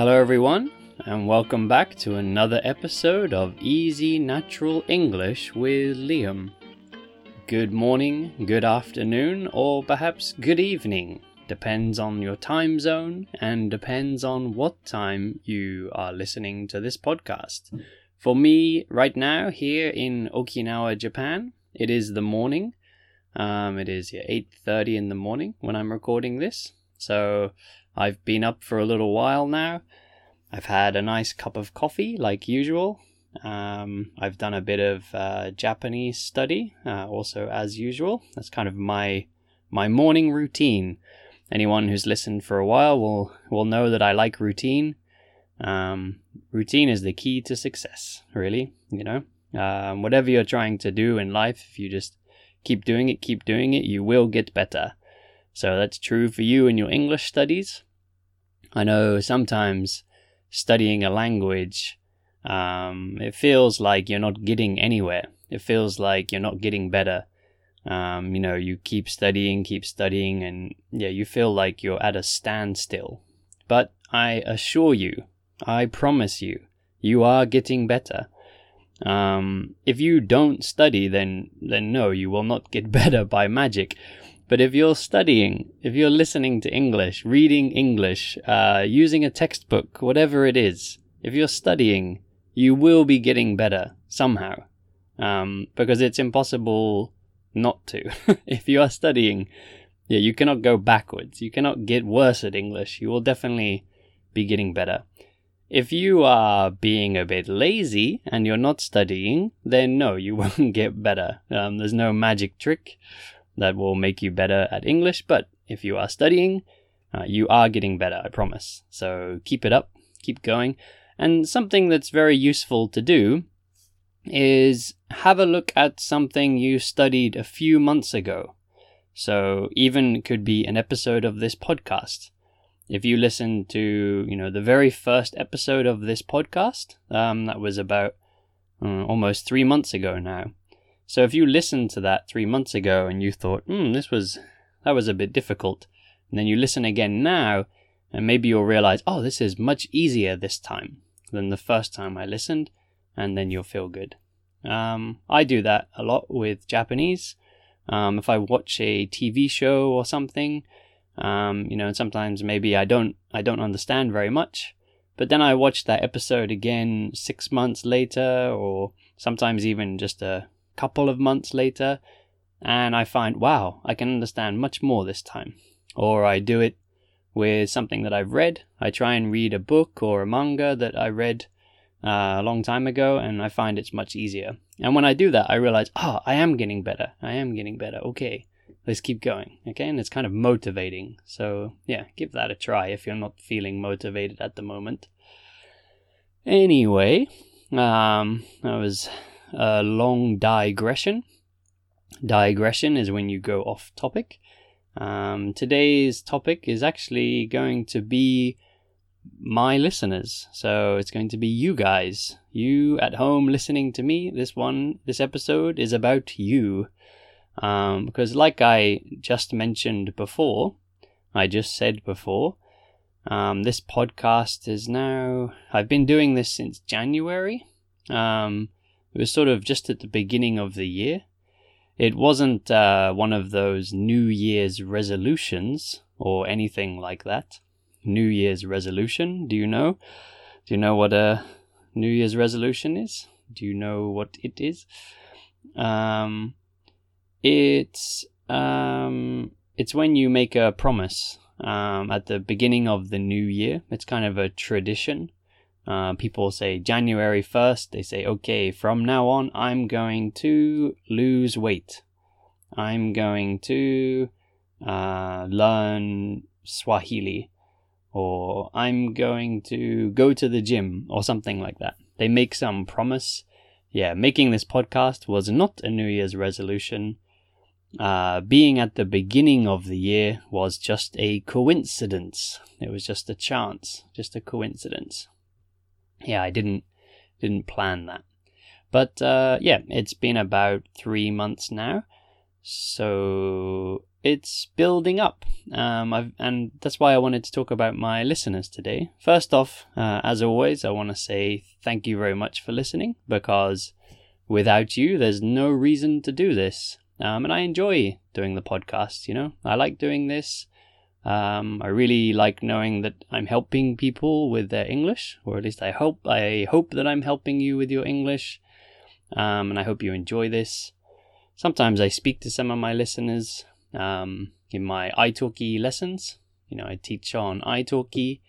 Hello, everyone, and welcome back to another episode of Easy Natural English with Liam. Good morning, good afternoon, or perhaps good evening. Depends on your time zone and depends on what time you are listening to this podcast. For me, right now, here in Okinawa, Japan, it is the morning. Um, it is 8:30 in the morning when I'm recording this. So I've been up for a little while now. I've had a nice cup of coffee, like usual. Um, I've done a bit of uh, Japanese study, uh, also as usual. That's kind of my my morning routine. Anyone who's listened for a while will will know that I like routine. Um, routine is the key to success, really. You know, um, whatever you're trying to do in life, if you just keep doing it, keep doing it, you will get better. So that's true for you in your English studies. I know sometimes studying a language, um, it feels like you're not getting anywhere. It feels like you're not getting better. Um, you know, you keep studying, keep studying, and yeah, you feel like you're at a standstill. But I assure you, I promise you, you are getting better. Um, if you don't study, then then no, you will not get better by magic. But if you're studying, if you're listening to English, reading English, uh, using a textbook, whatever it is, if you're studying, you will be getting better somehow. Um, because it's impossible not to. if you are studying, yeah, you cannot go backwards. You cannot get worse at English. You will definitely be getting better. If you are being a bit lazy and you're not studying, then no, you won't get better. Um, there's no magic trick that will make you better at English. But if you are studying, uh, you are getting better, I promise. So keep it up, keep going. And something that's very useful to do is have a look at something you studied a few months ago. So even could be an episode of this podcast. If you listen to, you know, the very first episode of this podcast, um, that was about uh, almost three months ago now. So if you listened to that three months ago and you thought, hmm, this was that was a bit difficult, and then you listen again now, and maybe you'll realize, oh, this is much easier this time than the first time I listened, and then you'll feel good. Um, I do that a lot with Japanese. Um, if I watch a TV show or something, um, you know, and sometimes maybe I don't I don't understand very much, but then I watch that episode again six months later, or sometimes even just a couple of months later, and I find, wow, I can understand much more this time. Or I do it with something that I've read. I try and read a book or a manga that I read uh, a long time ago, and I find it's much easier. And when I do that, I realize, oh, I am getting better. I am getting better. Okay, let's keep going. Okay, and it's kind of motivating. So, yeah, give that a try if you're not feeling motivated at the moment. Anyway, um, I was a long digression. Digression is when you go off topic. Um, today's topic is actually going to be my listeners. So it's going to be you guys, you at home listening to me. This one, this episode is about you. Um, because, like I just mentioned before, I just said before, um, this podcast is now, I've been doing this since January. Um, it was sort of just at the beginning of the year. It wasn't uh, one of those New Year's resolutions or anything like that. New Year's resolution, do you know? Do you know what a New Year's resolution is? Do you know what it is? Um, it's um, it's when you make a promise um, at the beginning of the new year. It's kind of a tradition. Uh, people say January 1st, they say, okay, from now on, I'm going to lose weight. I'm going to uh, learn Swahili. Or I'm going to go to the gym, or something like that. They make some promise. Yeah, making this podcast was not a New Year's resolution. Uh, being at the beginning of the year was just a coincidence. It was just a chance, just a coincidence yeah, I didn't didn't plan that. But uh, yeah, it's been about three months now. So it's building up. Um, and that's why I wanted to talk about my listeners today. First off, uh, as always, I want to say thank you very much for listening because without you, there's no reason to do this. Um, and I enjoy doing the podcast, you know, I like doing this. Um, I really like knowing that I'm helping people with their English, or at least I hope I hope that I'm helping you with your English. Um, and I hope you enjoy this. Sometimes I speak to some of my listeners um, in my italki lessons. You know, I teach on italki.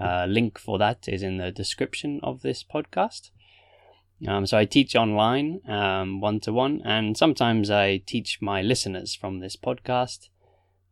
Uh, link for that is in the description of this podcast. Um, so I teach online, one to one, and sometimes I teach my listeners from this podcast,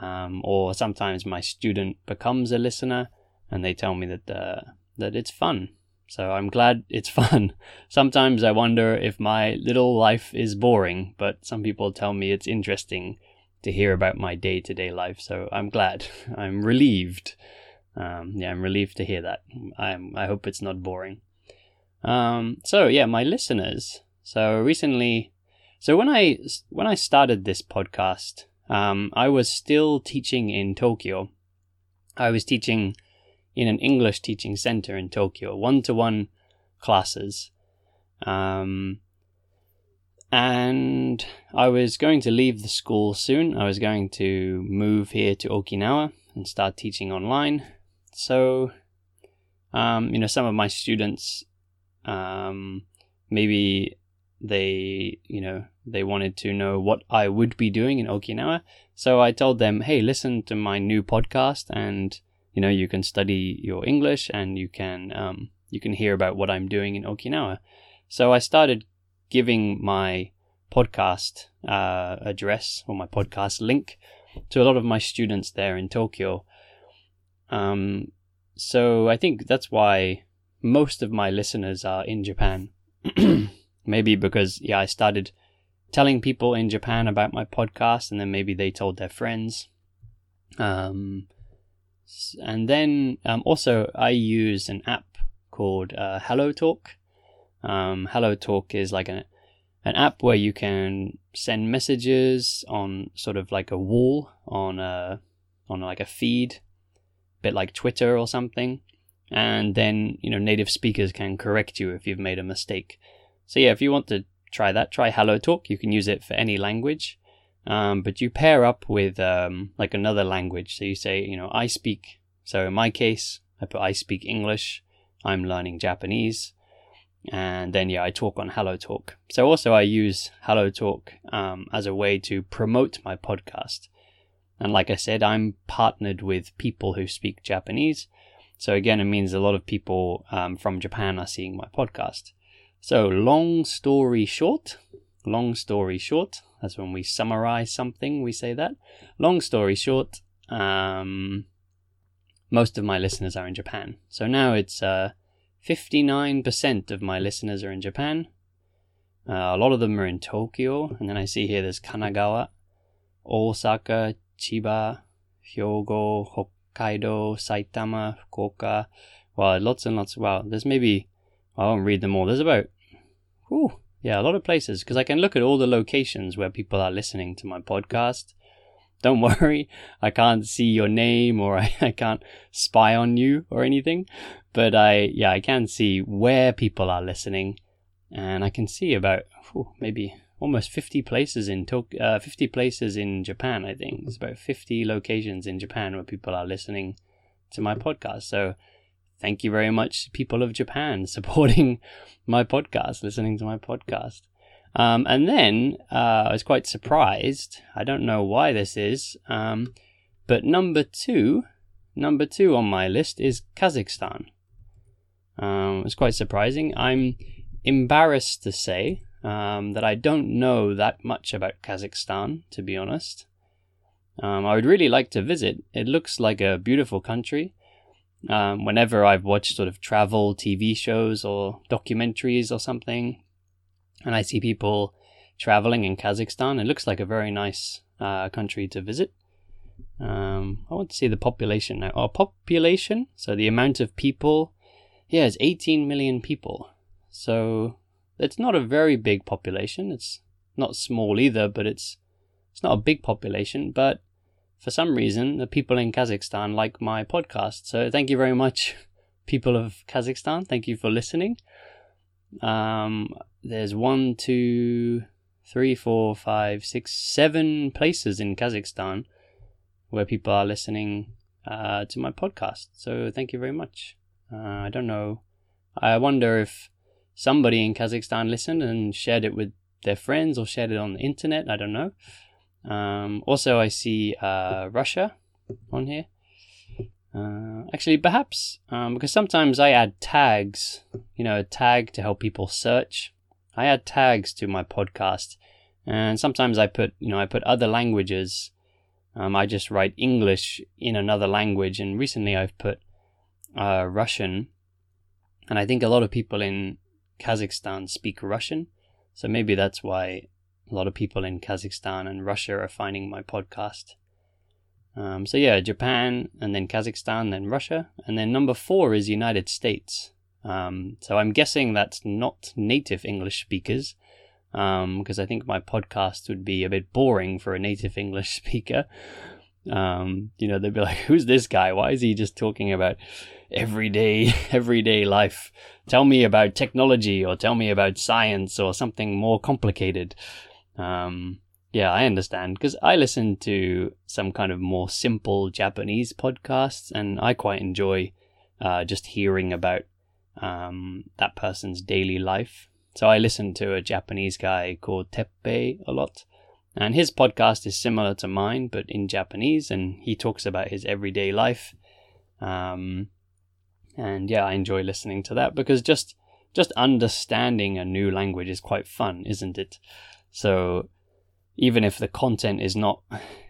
um, or sometimes my student becomes a listener and they tell me that uh, that it's fun. So I'm glad it's fun. sometimes I wonder if my little life is boring, but some people tell me it's interesting to hear about my day to day life. So I'm glad. I'm relieved. Um, yeah, I'm relieved to hear that. I'm, I hope it's not boring. Um, so yeah, my listeners. So recently, so when I when I started this podcast, um, I was still teaching in Tokyo. I was teaching in an English teaching center in Tokyo, one to one classes. Um, and I was going to leave the school soon. I was going to move here to Okinawa and start teaching online. So, um, you know, some of my students, um, maybe they, you know, they wanted to know what I would be doing in Okinawa. So I told them, hey, listen to my new podcast, and you know, you can study your English and you can um, you can hear about what I'm doing in Okinawa. So I started giving my podcast uh, address or my podcast link to a lot of my students there in Tokyo. Um, so I think that's why most of my listeners are in Japan. maybe because yeah, I started telling people in Japan about my podcast, and then maybe they told their friends. Um, and then um, also I use an app called uh, Hello Talk. Um, Hello Talk is like an an app where you can send messages on sort of like a wall on a on like a feed, a bit like Twitter or something, and then you know native speakers can correct you if you've made a mistake. So yeah, if you want to try that, try Hello Talk. You can use it for any language, um, but you pair up with um, like another language. So you say, you know, I speak. So in my case, I put I speak English. I'm learning Japanese and then yeah i talk on hello talk so also i use hello talk um, as a way to promote my podcast and like i said i'm partnered with people who speak japanese so again it means a lot of people um, from japan are seeing my podcast so long story short long story short that's when we summarize something we say that long story short um, most of my listeners are in japan so now it's uh, 59% of my listeners are in Japan. Uh, a lot of them are in Tokyo. And then I see here there's Kanagawa, Osaka, Chiba, Hyogo, Hokkaido, Saitama, Fukuoka. Wow, lots and lots. Wow, there's maybe, I won't read them all. There's about, yeah, a lot of places because I can look at all the locations where people are listening to my podcast don't worry, I can't see your name or I, I can't spy on you or anything. But I, yeah, I can see where people are listening. And I can see about maybe almost 50 places in Tok- uh, 50 places in Japan, I think. There's about 50 locations in Japan where people are listening to my podcast. So thank you very much, people of Japan, supporting my podcast, listening to my podcast. Um, and then uh, I was quite surprised. I don't know why this is, um, but number two, number two on my list is Kazakhstan. Um, it's quite surprising. I'm embarrassed to say um, that I don't know that much about Kazakhstan, to be honest. Um, I would really like to visit. It looks like a beautiful country. Um, whenever I've watched sort of travel TV shows or documentaries or something, and I see people traveling in Kazakhstan. It looks like a very nice uh, country to visit. Um, I want to see the population now. Our population, so the amount of people, yeah, it's 18 million people. So it's not a very big population. It's not small either, but it's it's not a big population. But for some reason, the people in Kazakhstan like my podcast. So thank you very much, people of Kazakhstan. Thank you for listening. Um, there's one, two, three, four, five, six, seven places in Kazakhstan where people are listening uh, to my podcast. So thank you very much. Uh, I don't know. I wonder if somebody in Kazakhstan listened and shared it with their friends or shared it on the internet. I don't know. Um, also, I see uh, Russia on here. Uh, actually, perhaps um, because sometimes I add tags, you know, a tag to help people search. I add tags to my podcast, and sometimes I put, you know, I put other languages. Um, I just write English in another language, and recently I've put uh, Russian, and I think a lot of people in Kazakhstan speak Russian, so maybe that's why a lot of people in Kazakhstan and Russia are finding my podcast. Um, so yeah, Japan and then Kazakhstan, then Russia, and then number four is United States. Um, so I'm guessing that's not native English speakers, because um, I think my podcast would be a bit boring for a native English speaker. Um, you know, they'd be like, "Who's this guy? Why is he just talking about everyday everyday life? Tell me about technology, or tell me about science, or something more complicated." Um, yeah, I understand because I listen to some kind of more simple Japanese podcasts, and I quite enjoy uh, just hearing about um, that person's daily life. So I listen to a Japanese guy called Teppei a lot, and his podcast is similar to mine but in Japanese, and he talks about his everyday life. Um, and yeah, I enjoy listening to that because just just understanding a new language is quite fun, isn't it? So even if the content is not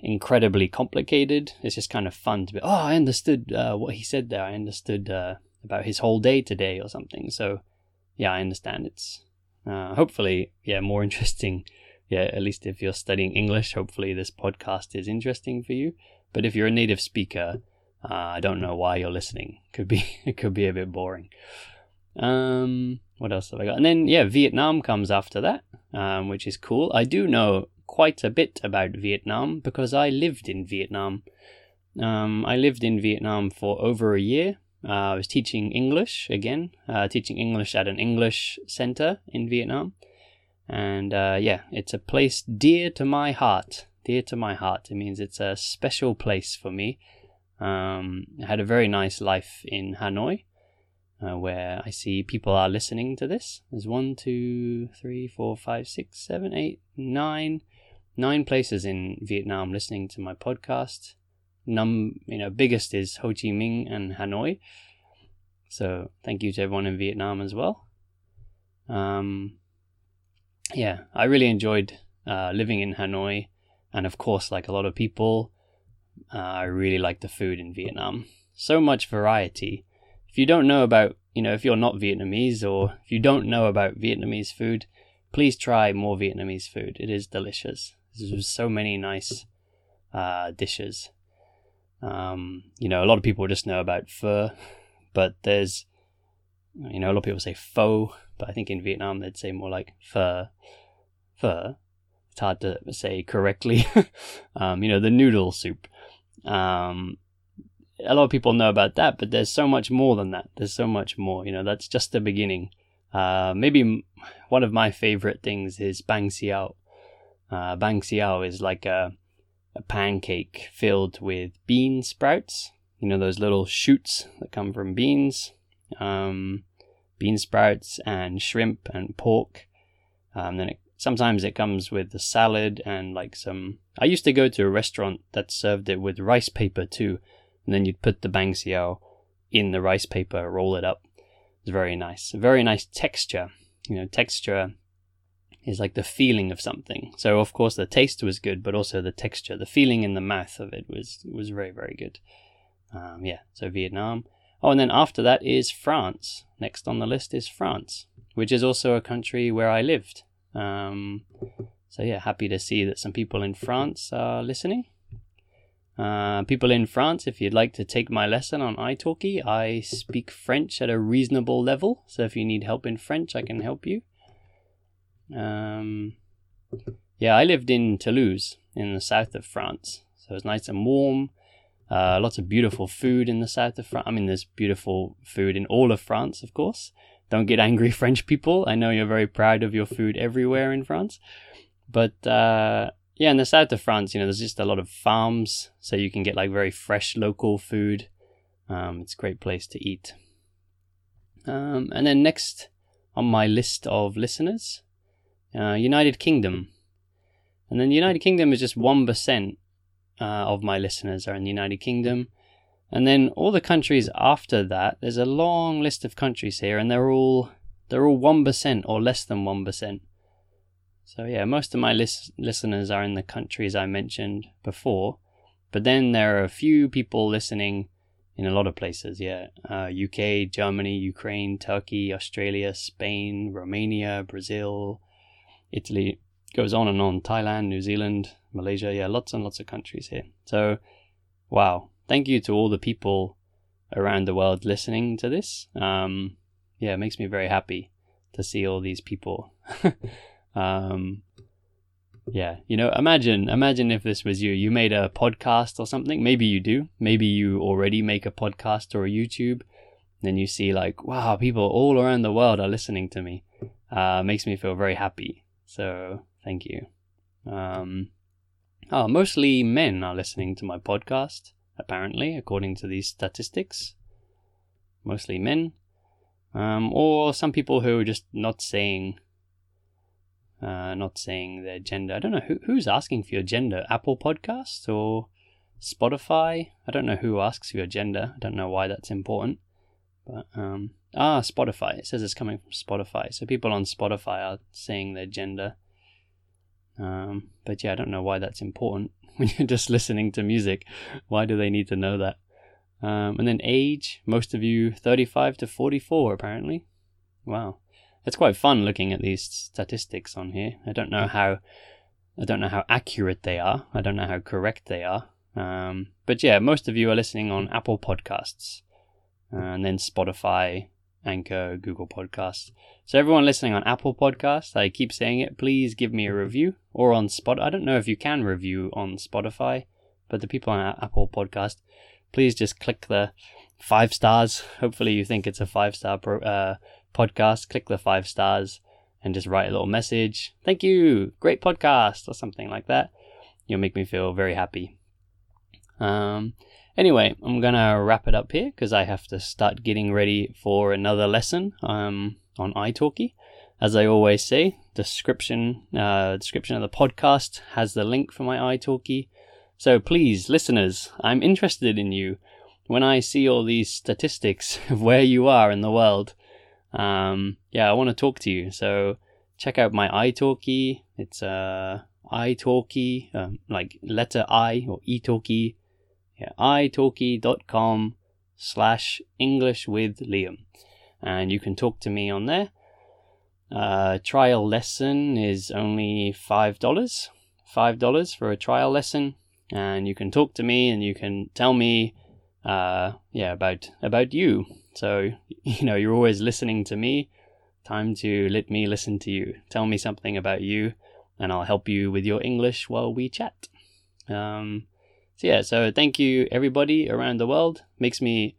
incredibly complicated, it's just kind of fun to be, oh, I understood uh, what he said there. I understood uh, about his whole day today or something. So yeah, I understand. It's uh, hopefully, yeah, more interesting. Yeah, at least if you're studying English, hopefully this podcast is interesting for you. But if you're a native speaker, uh, I don't know why you're listening. Could be it could be a bit boring. Um, what else have I got? And then yeah, Vietnam comes after that um, which is cool. I do know quite a bit about Vietnam because I lived in Vietnam. Um, I lived in Vietnam for over a year. Uh, I was teaching English again, uh, teaching English at an English center in Vietnam. And uh, yeah, it's a place dear to my heart. Dear to my heart. It means it's a special place for me. Um, I had a very nice life in Hanoi uh, where I see people are listening to this. There's one, two, three, four, five, six, seven, eight, nine, nine places in Vietnam listening to my podcast. Num, you know, biggest is Ho Chi Minh and Hanoi. So thank you to everyone in Vietnam as well. Um, yeah, I really enjoyed uh, living in Hanoi, and of course, like a lot of people, uh, I really like the food in Vietnam. So much variety if you don't know about, you know, if you're not Vietnamese or if you don't know about Vietnamese food, please try more Vietnamese food. It is delicious. There's so many nice uh, dishes. Um, you know, a lot of people just know about pho, but there's, you know, a lot of people say pho, but I think in Vietnam they'd say more like pho. Pho. It's hard to say correctly. um, you know, the noodle soup. Um, a lot of people know about that, but there's so much more than that. There's so much more. You know, that's just the beginning. Uh, maybe one of my favorite things is banh xeo. Uh, banh xeo is like a, a pancake filled with bean sprouts. You know, those little shoots that come from beans. Um, bean sprouts and shrimp and pork. Um, then it, sometimes it comes with the salad and like some. I used to go to a restaurant that served it with rice paper too and then you'd put the banh xeo in the rice paper, roll it up. It's very nice. Very nice texture. You know, texture is like the feeling of something. So of course the taste was good, but also the texture, the feeling in the mouth of it was was very very good. Um, yeah, so Vietnam. Oh, and then after that is France. Next on the list is France, which is also a country where I lived. Um, so yeah, happy to see that some people in France are listening. Uh, people in France, if you'd like to take my lesson on italki, I speak French at a reasonable level. So if you need help in French, I can help you. Um, yeah, I lived in Toulouse in the south of France. So it's nice and warm. Uh, lots of beautiful food in the south of France. I mean, there's beautiful food in all of France, of course. Don't get angry, French people. I know you're very proud of your food everywhere in France. But uh, yeah, in the south of France, you know, there's just a lot of farms, so you can get like very fresh local food. Um, it's a great place to eat. Um, and then next on my list of listeners, uh, United Kingdom. And then the United Kingdom is just 1% uh, of my listeners are in the United Kingdom. And then all the countries after that, there's a long list of countries here, and they're all they're all one percent or less than one percent. So yeah, most of my lis- listeners are in the countries I mentioned before, but then there are a few people listening in a lot of places. Yeah, uh, UK, Germany, Ukraine, Turkey, Australia, Spain, Romania, Brazil, Italy. Goes on and on. Thailand, New Zealand, Malaysia. Yeah, lots and lots of countries here. So, wow, thank you to all the people around the world listening to this. Um, yeah, it makes me very happy to see all these people. um, yeah, you know, imagine imagine if this was you. You made a podcast or something. Maybe you do. Maybe you already make a podcast or a YouTube. Then you see like, wow, people all around the world are listening to me. Uh, makes me feel very happy. So thank you. Um, oh, mostly men are listening to my podcast apparently, according to these statistics. Mostly men. Um, or some people who are just not saying uh, not saying their gender. I don't know who, who's asking for your gender. Apple Podcasts or Spotify? I don't know who asks for your gender. I don't know why that's important. But um, ah, Spotify. It says it's coming from Spotify. So people on Spotify are saying their gender. Um, but yeah, I don't know why that's important. when you're just listening to music. Why do they need to know that? Um, and then age, most of you 35 to 44 apparently. Wow. It's quite fun looking at these statistics on here. I don't know how I don't know how accurate they are. I don't know how correct they are. Um, but yeah, most of you are listening on Apple Podcasts uh, and then Spotify, Anchor, Google Podcasts. So everyone listening on Apple Podcasts, I keep saying it, please give me a review or on Spot. I don't know if you can review on Spotify, but the people on Apple Podcast, please just click the five stars. Hopefully you think it's a five star pro, uh, podcast. Click the five stars and just write a little message. Thank you, great podcast, or something like that. You'll make me feel very happy. Um, Anyway, I'm gonna wrap it up here because I have to start getting ready for another lesson um, on italki. As I always say, description uh, description of the podcast has the link for my italki. So please, listeners, I'm interested in you. When I see all these statistics of where you are in the world, um, yeah, I want to talk to you. So check out my italki. It's uh, italki, um, like letter I or italki yeah, italki.com slash English with Liam. And you can talk to me on there. Uh, trial lesson is only $5. $5 for a trial lesson. And you can talk to me and you can tell me, uh, yeah, about, about you. So, you know, you're always listening to me. Time to let me listen to you. Tell me something about you and I'll help you with your English while we chat. Um, so yeah, so thank you everybody around the world. Makes me,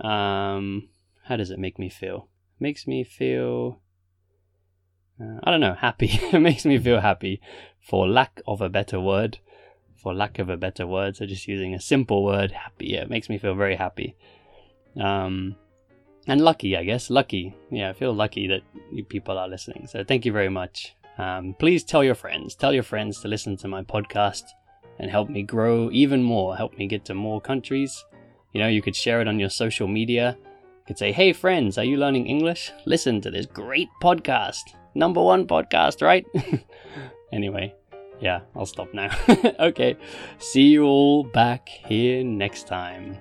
um, how does it make me feel? Makes me feel, uh, I don't know, happy. it makes me feel happy, for lack of a better word. For lack of a better word, so just using a simple word, happy. Yeah, it makes me feel very happy. Um, and lucky, I guess. Lucky. Yeah, I feel lucky that you people are listening. So thank you very much. Um, please tell your friends. Tell your friends to listen to my podcast and help me grow even more, help me get to more countries. You know, you could share it on your social media. You could say, hey friends, are you learning English? Listen to this great podcast. Number one podcast, right? anyway, yeah, I'll stop now. okay, see you all back here next time.